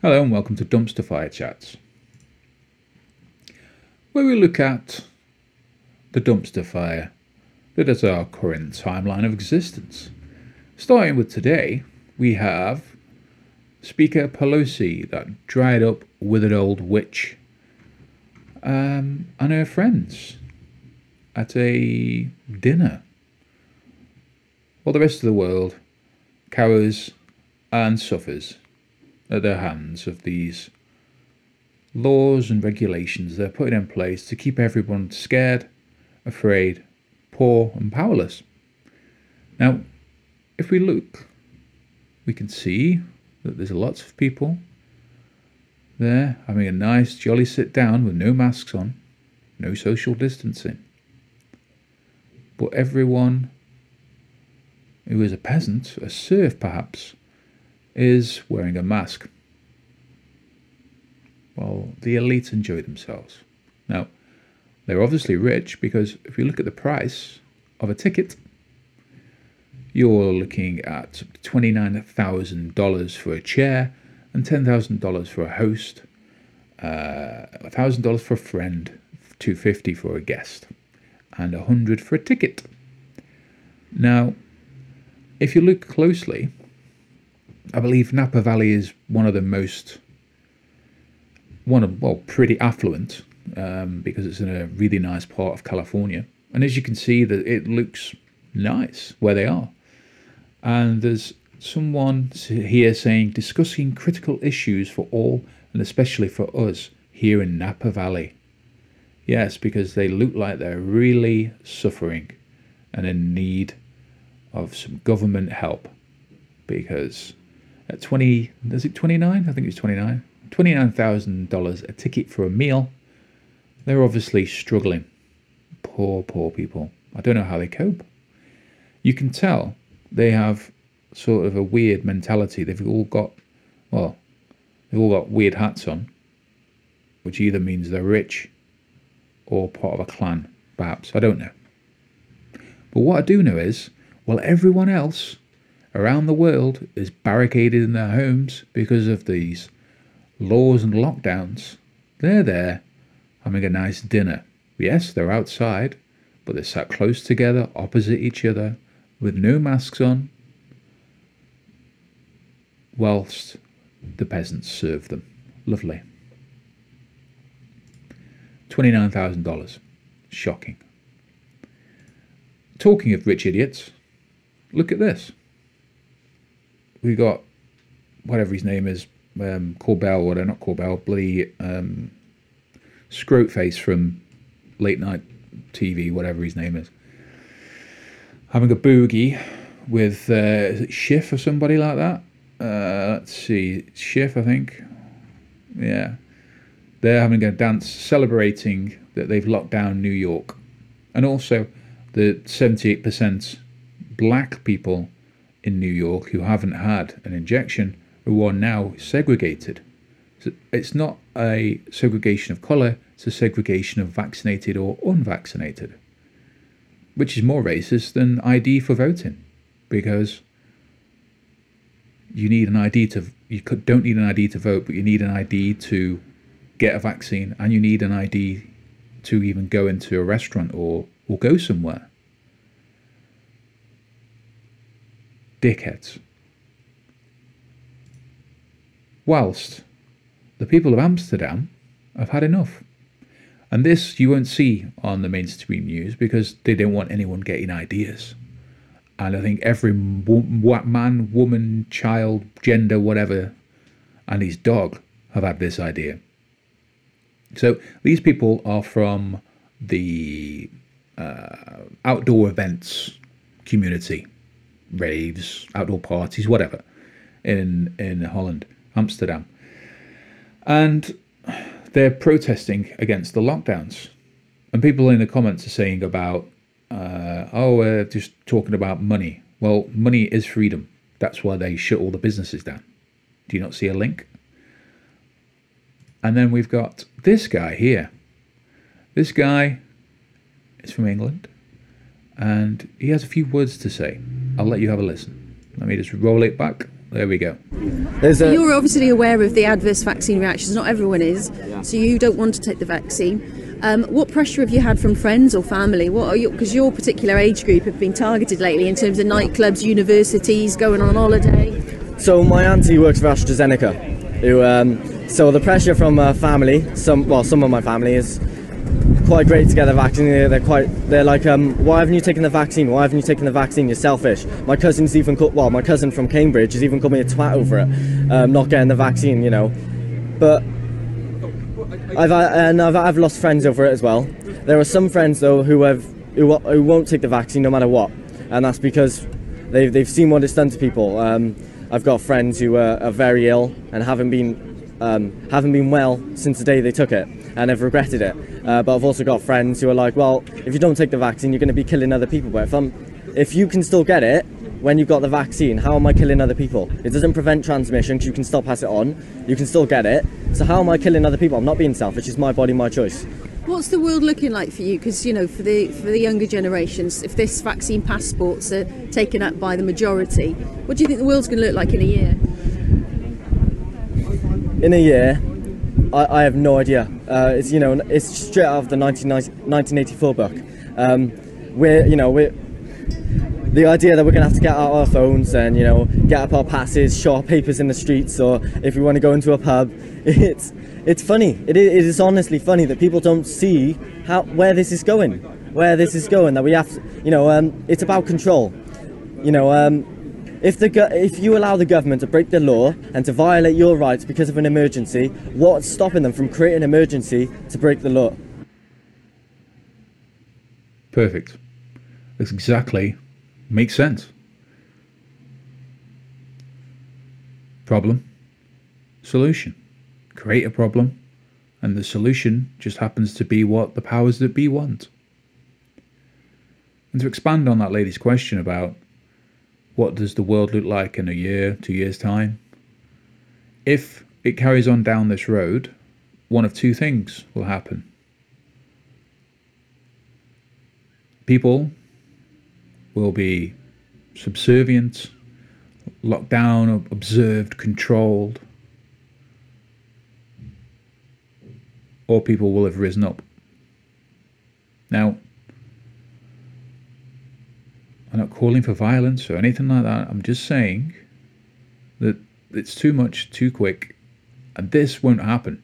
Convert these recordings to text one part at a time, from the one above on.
Hello and welcome to Dumpster Fire Chats, where we look at the dumpster fire that is our current timeline of existence. Starting with today, we have Speaker Pelosi, that dried up, withered old witch, um, and her friends at a dinner. While the rest of the world cowers and suffers at the hands of these laws and regulations they're putting in place to keep everyone scared, afraid, poor, and powerless. Now, if we look, we can see that there's lots of people there having a nice, jolly sit down with no masks on, no social distancing. But everyone who is a peasant, a serf perhaps, is wearing a mask. Well, the elite enjoy themselves. Now, they're obviously rich because if you look at the price of a ticket, you're looking at $29,000 for a chair and $10,000 for a host, uh, $1,000 for a friend, 250 for a guest, and 100 for a ticket. Now, if you look closely, I believe Napa Valley is one of the most, one of, well, pretty affluent um, because it's in a really nice part of California. And as you can see, that it looks nice where they are. And there's someone here saying discussing critical issues for all and especially for us here in Napa Valley. Yes, because they look like they're really suffering and in need of some government help because at 20, is it 29? I think it's 29. $29,000 a ticket for a meal. They're obviously struggling. Poor, poor people. I don't know how they cope. You can tell they have sort of a weird mentality. They've all got, well, they've all got weird hats on, which either means they're rich or part of a clan, perhaps. I don't know. But what I do know is, while everyone else around the world is barricaded in their homes because of these laws and lockdowns, they're there having a nice dinner. Yes, they're outside, but they're sat close together, opposite each other, with no masks on, whilst the peasants serve them. Lovely. $29,000. Shocking. Talking of rich idiots, look at this we got whatever his name is, um, Corbell, or not Corbell, bloody um, Scroat Face from late night TV, whatever his name is, having a boogie with uh, Schiff or somebody like that. Uh, let's see, Schiff, I think. Yeah, they're having a dance celebrating that they've locked down New York, and also the seventy-eight percent black people in New York who haven't had an injection who are now segregated. So it's not a segregation of colour, it's a segregation of vaccinated or unvaccinated, which is more racist than ID for voting because you need an ID to you don't need an ID to vote, but you need an ID to get a vaccine, and you need an ID to even go into a restaurant or or go somewhere. Dickheads. Whilst the people of Amsterdam have had enough. And this you won't see on the mainstream news because they don't want anyone getting ideas. And I think every man, woman, child, gender, whatever, and his dog have had this idea. So these people are from the uh, outdoor events community raves, outdoor parties, whatever, in in Holland, Amsterdam, and they're protesting against the lockdowns, and people in the comments are saying about, uh, oh, we're just talking about money. Well, money is freedom. That's why they shut all the businesses down. Do you not see a link? And then we've got this guy here. This guy is from England and he has a few words to say. I'll let you have a listen. Let me just roll it back. there we go. A, You're obviously aware of the adverse vaccine reactions. Not everyone is, yeah. so you don't want to take the vaccine. Um, what pressure have you had from friends or family? What are you? Because your particular age group have been targeted lately in terms of nightclubs, universities, going on holiday. So my auntie works for AstraZeneca. Who, um, so the pressure from uh, family, some well, some of my family is quite great to get the vaccine. They're quite, they're like, um, why haven't you taken the vaccine? Why haven't you taken the vaccine? You're selfish. My cousin's even, called, well, my cousin from Cambridge has even called me a twat over it, um, not getting the vaccine, you know. But I've uh, and I've, I've lost friends over it as well. There are some friends though who have who, who won't take the vaccine no matter what, and that's because they've they've seen what it's done to people. Um, I've got friends who are, are very ill and haven't been um, haven't been well since the day they took it and have regretted it. Uh, but I've also got friends who are like, well, if you don't take the vaccine, you're going to be killing other people. But if I'm, if you can still get it when you've got the vaccine, how am I killing other people? It doesn't prevent transmission because you can still pass it on. You can still get it. So how am I killing other people? I'm not being selfish. It's my body, my choice. What's the world looking like for you? Because you know, for the for the younger generations, if this vaccine passports are taken up by the majority, what do you think the world's going to look like in a year? In a year, I, I have no idea. Uh, it's you know it's straight out of the 1984 book. Um, we're you know we're the idea that we're going to have to get out our phones and you know get up our passes, show our papers in the streets, or if we want to go into a pub, it's it's funny. It is, it is honestly funny that people don't see how where this is going, where this is going. That we have, to, you know, um, it's about control. You know, um, if the if you allow the government to break the law and to violate your rights because of an emergency, what's stopping them from creating an emergency to break the law? Perfect. That's exactly makes sense. Problem, solution. Create a problem, and the solution just happens to be what the powers that be want. And to expand on that lady's question about what does the world look like in a year, two years' time? If it carries on down this road, one of two things will happen. People will be subservient, locked down, observed, controlled, or people will have risen up. Now, I'm not calling for violence or anything like that. I'm just saying that it's too much, too quick, and this won't happen.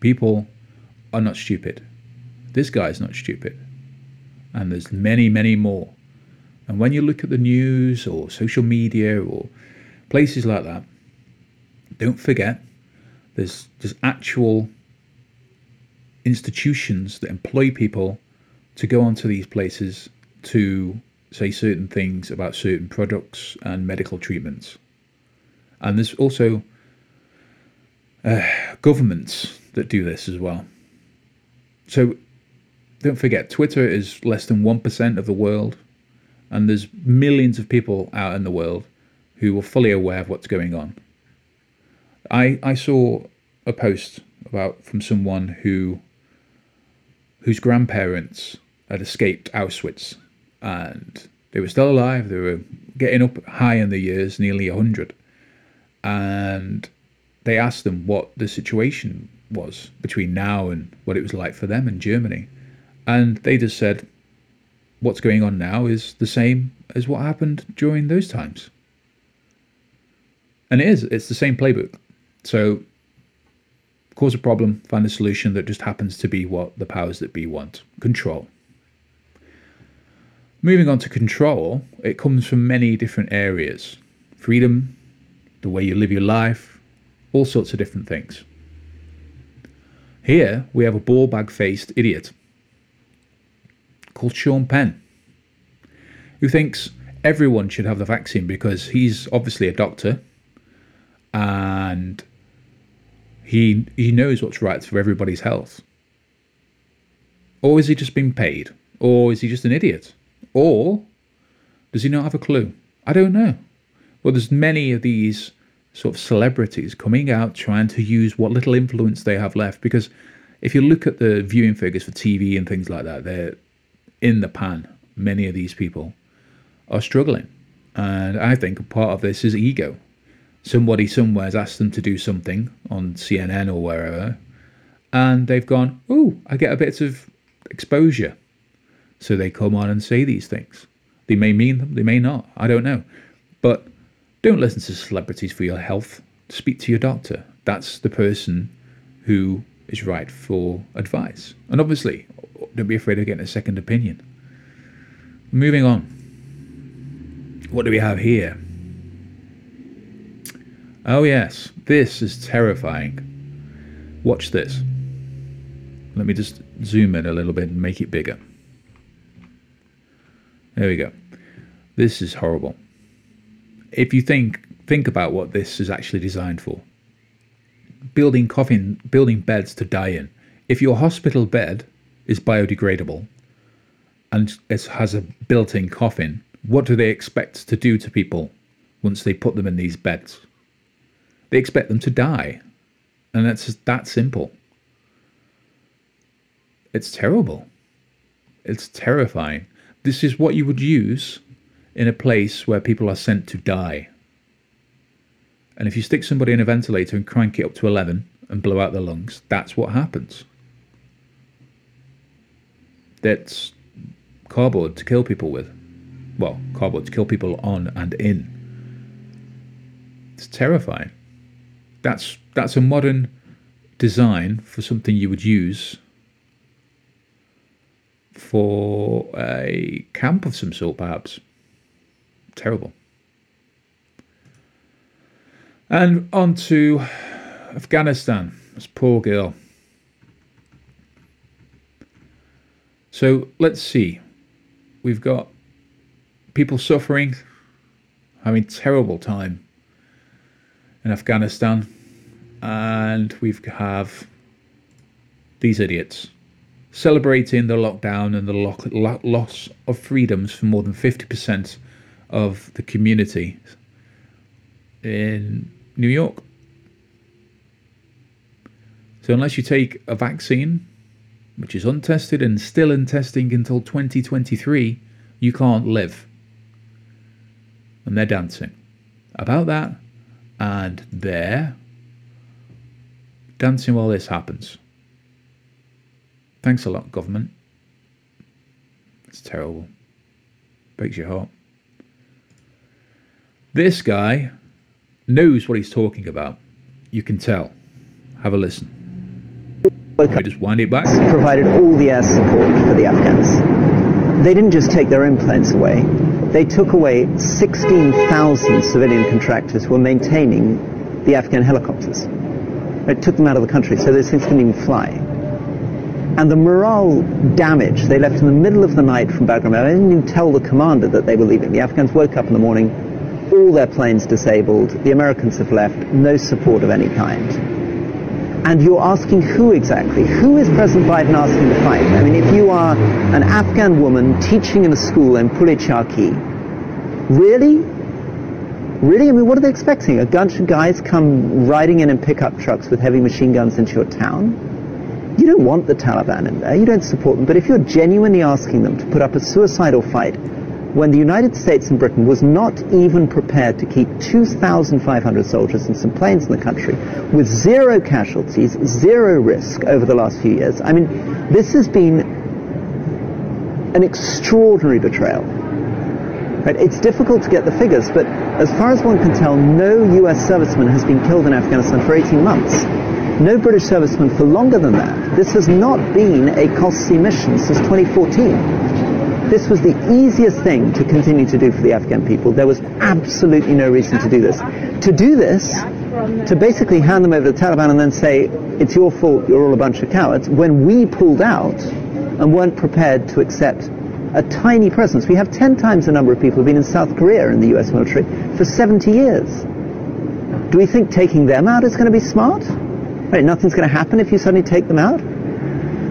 People are not stupid. This guy's not stupid. And there's many, many more. And when you look at the news or social media or places like that, don't forget there's there's actual institutions that employ people to go onto these places to say certain things about certain products and medical treatments. And there's also uh, governments that do this as well. So don't forget, Twitter is less than 1% of the world, and there's millions of people out in the world who are fully aware of what's going on. I, I saw a post about from someone who whose grandparents had escaped Auschwitz and they were still alive. They were getting up high in the years, nearly 100. And they asked them what the situation was between now and what it was like for them in Germany. And they just said, what's going on now is the same as what happened during those times. And it is, it's the same playbook. So, cause a problem, find a solution that just happens to be what the powers that be want control. Moving on to control, it comes from many different areas freedom, the way you live your life, all sorts of different things. Here we have a ball bag faced idiot called Sean Penn, who thinks everyone should have the vaccine because he's obviously a doctor and he he knows what's right for everybody's health. Or is he just being paid? Or is he just an idiot? Or does he not have a clue? I don't know. Well, there's many of these sort of celebrities coming out trying to use what little influence they have left because if you look at the viewing figures for TV and things like that, they're in the pan. Many of these people are struggling. And I think part of this is ego. Somebody somewhere has asked them to do something on CNN or wherever, and they've gone, oh, I get a bit of exposure. So they come on and say these things. They may mean them, they may not. I don't know. But don't listen to celebrities for your health. Speak to your doctor. That's the person who is right for advice. And obviously, don't be afraid of getting a second opinion. Moving on. What do we have here? Oh, yes, this is terrifying. Watch this. Let me just zoom in a little bit and make it bigger. There we go. This is horrible. If you think think about what this is actually designed for. Building coffin building beds to die in. If your hospital bed is biodegradable and it has a built-in coffin, what do they expect to do to people once they put them in these beds? They expect them to die. And that's just that simple. It's terrible. It's terrifying. This is what you would use in a place where people are sent to die. And if you stick somebody in a ventilator and crank it up to 11 and blow out their lungs, that's what happens. That's cardboard to kill people with. Well, cardboard to kill people on and in. It's terrifying. That's that's a modern design for something you would use for a camp of some sort, perhaps. Terrible. And on to Afghanistan. This poor girl. So let's see. We've got people suffering, having terrible time in Afghanistan, and we have have these idiots celebrating the lockdown and the lo- lo- loss of freedoms for more than 50% of the community in New York. So, unless you take a vaccine, which is untested and still in testing until 2023, you can't live. And they're dancing about that, and they're dancing while this happens. Thanks a lot, government. It's terrible. Breaks your heart. This guy knows what he's talking about. You can tell. Have a listen. Me just wind it back. Provided all the air support for the Afghans. They didn't just take their own planes away. They took away 16,000 civilian contractors who were maintaining the Afghan helicopters. It took them out of the country, so those things couldn't even fly. And the morale damage they left in the middle of the night from Bagram. I didn't even tell the commander that they were leaving. The Afghans woke up in the morning, all their planes disabled. The Americans have left, no support of any kind. And you're asking who exactly? Who is President Biden asking to fight? I mean, if you are an Afghan woman teaching in a school in Pul-e-Charkhi, really? Really? I mean, what are they expecting? A bunch of guys come riding in in pickup trucks with heavy machine guns into your town? You don't want the Taliban in there. You don't support them. But if you're genuinely asking them to put up a suicidal fight when the United States and Britain was not even prepared to keep 2,500 soldiers and some planes in the country with zero casualties, zero risk over the last few years. I mean, this has been an extraordinary betrayal. Right? It's difficult to get the figures, but as far as one can tell, no US serviceman has been killed in Afghanistan for 18 months. No British serviceman for longer than that. This has not been a costly mission since 2014 this was the easiest thing to continue to do for the Afghan people. There was absolutely no reason to do this. To do this, to basically hand them over to the Taliban and then say, it's your fault, you're all a bunch of cowards, when we pulled out and weren't prepared to accept a tiny presence. We have 10 times the number of people who've been in South Korea in the US military for 70 years. Do we think taking them out is going to be smart? Right, nothing's going to happen if you suddenly take them out?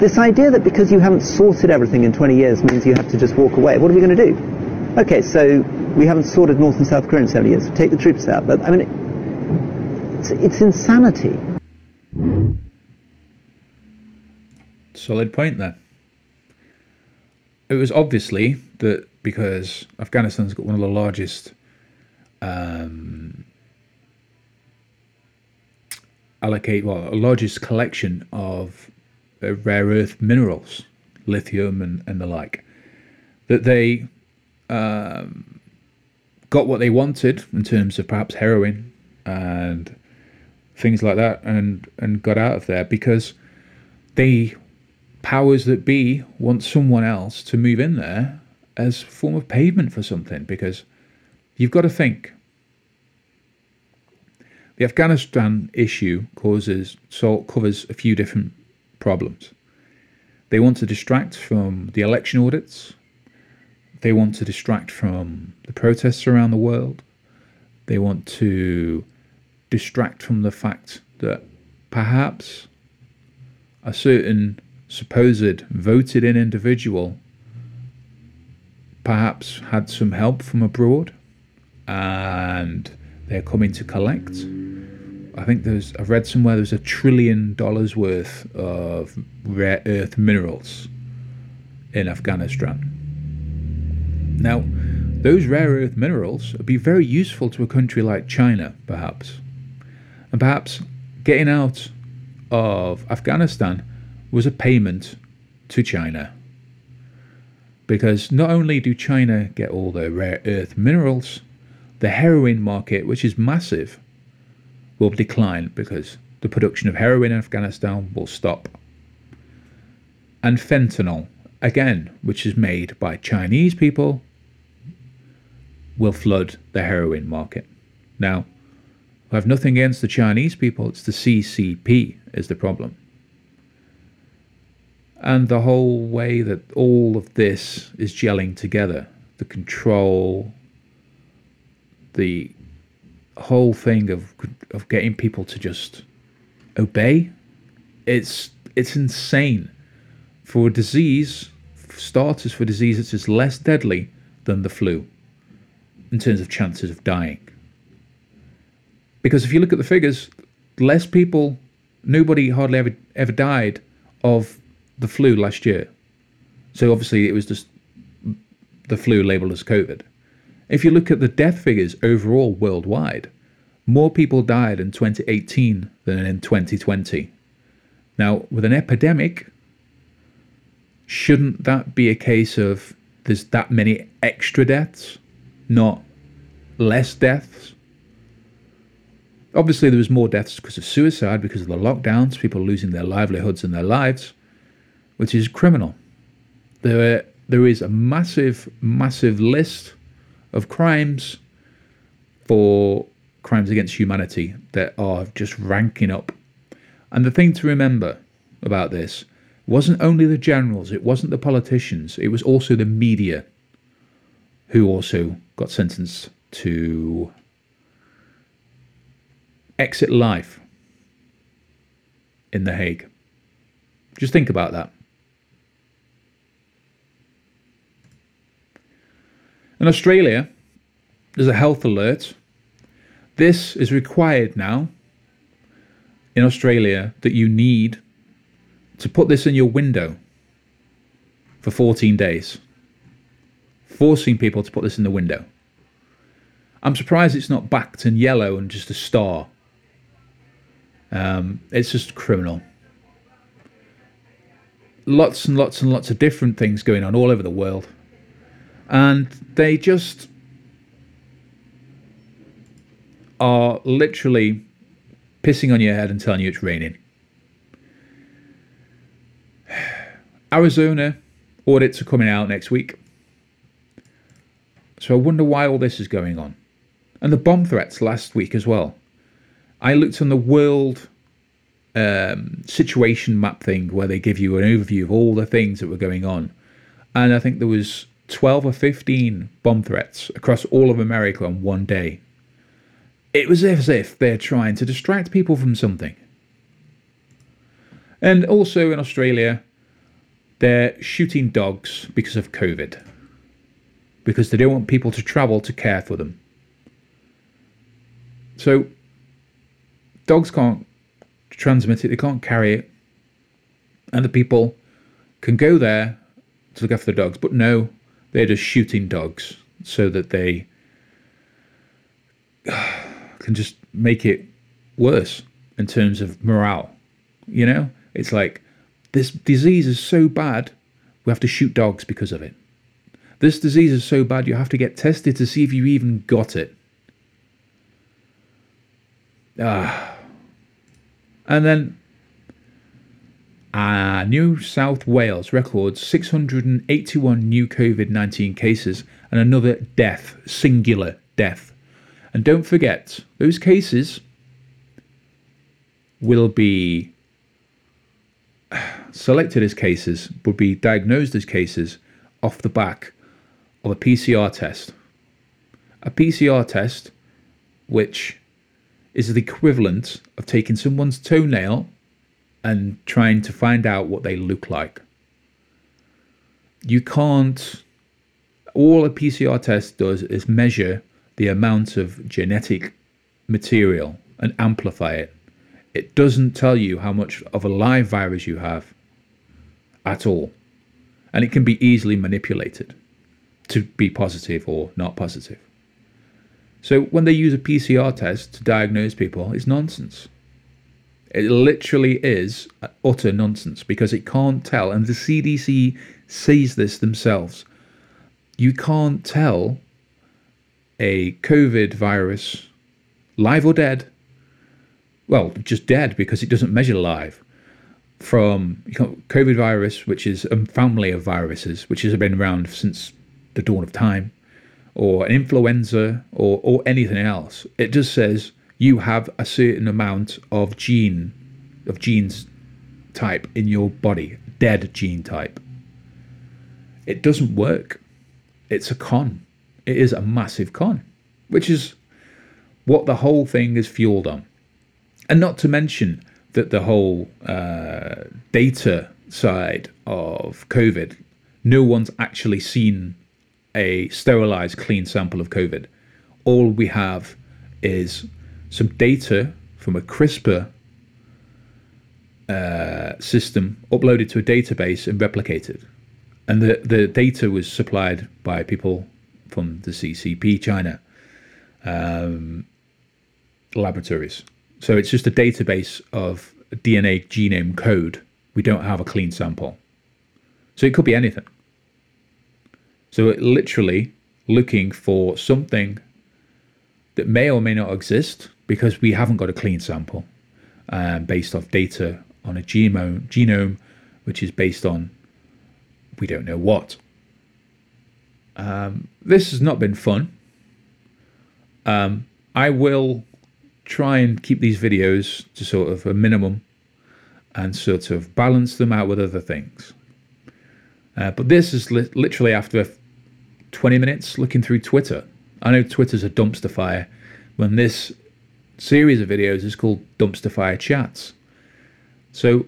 This idea that because you haven't sorted everything in 20 years means you have to just walk away. What are we going to do? Okay, so we haven't sorted North and South Korea in 70 years. Take the troops out. But I mean, it's, it's insanity. Solid point there. It was obviously that because Afghanistan's got one of the largest um, allocate well the largest collection of uh, rare earth minerals, lithium and, and the like, that they um, got what they wanted in terms of perhaps heroin and things like that, and and got out of there because the powers that be want someone else to move in there as form of pavement for something because you've got to think the Afghanistan issue causes so covers a few different problems. They want to distract from the election audits. They want to distract from the protests around the world. They want to distract from the fact that perhaps a certain supposed voted in individual perhaps had some help from abroad and they're coming to collect. I think there's I've read somewhere there's a trillion dollars worth of rare earth minerals in Afghanistan. Now, those rare earth minerals would be very useful to a country like China, perhaps. And perhaps getting out of Afghanistan was a payment to China. Because not only do China get all the rare earth minerals, the heroin market, which is massive, will decline because the production of heroin in Afghanistan will stop. And fentanyl, again, which is made by Chinese people, will flood the heroin market. Now, I have nothing against the Chinese people, it's the CCP is the problem and the whole way that all of this is gelling together the control the whole thing of of getting people to just obey it's it's insane for a disease for starters for disease that is less deadly than the flu in terms of chances of dying because if you look at the figures less people nobody hardly ever ever died of the flu last year. So obviously it was just the flu labeled as COVID. If you look at the death figures overall worldwide, more people died in 2018 than in 2020. Now, with an epidemic, shouldn't that be a case of there's that many extra deaths, not less deaths? Obviously, there was more deaths because of suicide, because of the lockdowns, people losing their livelihoods and their lives which is criminal. There, there is a massive, massive list of crimes for crimes against humanity that are just ranking up. And the thing to remember about this wasn't only the generals, it wasn't the politicians, it was also the media who also got sentenced to exit life in The Hague. Just think about that. In Australia, there's a health alert. This is required now in Australia that you need to put this in your window for 14 days, forcing people to put this in the window. I'm surprised it's not backed in yellow and just a star. Um, it's just criminal. Lots and lots and lots of different things going on all over the world and they just are literally pissing on your head and telling you it's raining. Arizona audits are coming out next week. So I wonder why all this is going on. And the bomb threats last week as well. I looked on the world um, situation map thing where they give you an overview of all the things that were going on. And I think there was 12 or 15 bomb threats across all of America on one day. It was as if they're trying to distract people from something. And also in Australia, they're shooting dogs because of COVID. Because they don't want people to travel to care for them. So, dogs can't transmit it, they can't carry it. And the people can go there to look after the dogs. But no, they're just shooting dogs so that they can just make it worse in terms of morale. You know, it's like this disease is so bad, we have to shoot dogs because of it. This disease is so bad, you have to get tested to see if you even got it. Ah. And then uh, New South Wales records 681 new COVID 19 cases and another death, singular death. And don't forget, those cases will be selected as cases, will be diagnosed as cases off the back of a PCR test. A PCR test which is the equivalent of taking someone's toenail and trying to find out what they look like. You can't, all a PCR test does is measure the amount of genetic material and amplify it. It doesn't tell you how much of a live virus you have at all. And it can be easily manipulated to be positive or not positive. So when they use a PCR test to diagnose people, it's nonsense. It literally is utter nonsense because it can't tell, and the CDC says this themselves. You can't tell a COVID virus, live or dead, well, just dead because it doesn't measure live, from COVID virus, which is a family of viruses which has been around since the dawn of time, or an influenza, or, or anything else. It just says you have a certain amount of gene of genes type in your body, dead gene type. It doesn't work. It's a con. It is a massive con, which is what the whole thing is fueled on. And not to mention that the whole uh, data side of COVID, no one's actually seen a sterilized, clean sample of COVID. All we have is some data from a CRISPR uh, system uploaded to a database and replicated. And the, the data was supplied by people from the CCP China um, laboratories. So it's just a database of DNA genome code. We don't have a clean sample. So it could be anything. So it literally looking for something that may or may not exist because we haven't got a clean sample um, based off data on a genome, genome which is based on we don't know what. Um, this has not been fun. Um, I will try and keep these videos to sort of a minimum and sort of balance them out with other things. Uh, but this is li- literally after 20 minutes looking through Twitter. I know Twitter's a dumpster fire when this series of videos is called Dumpster Fire Chats. So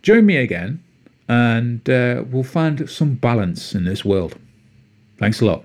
join me again and uh, we'll find some balance in this world. Thanks a lot.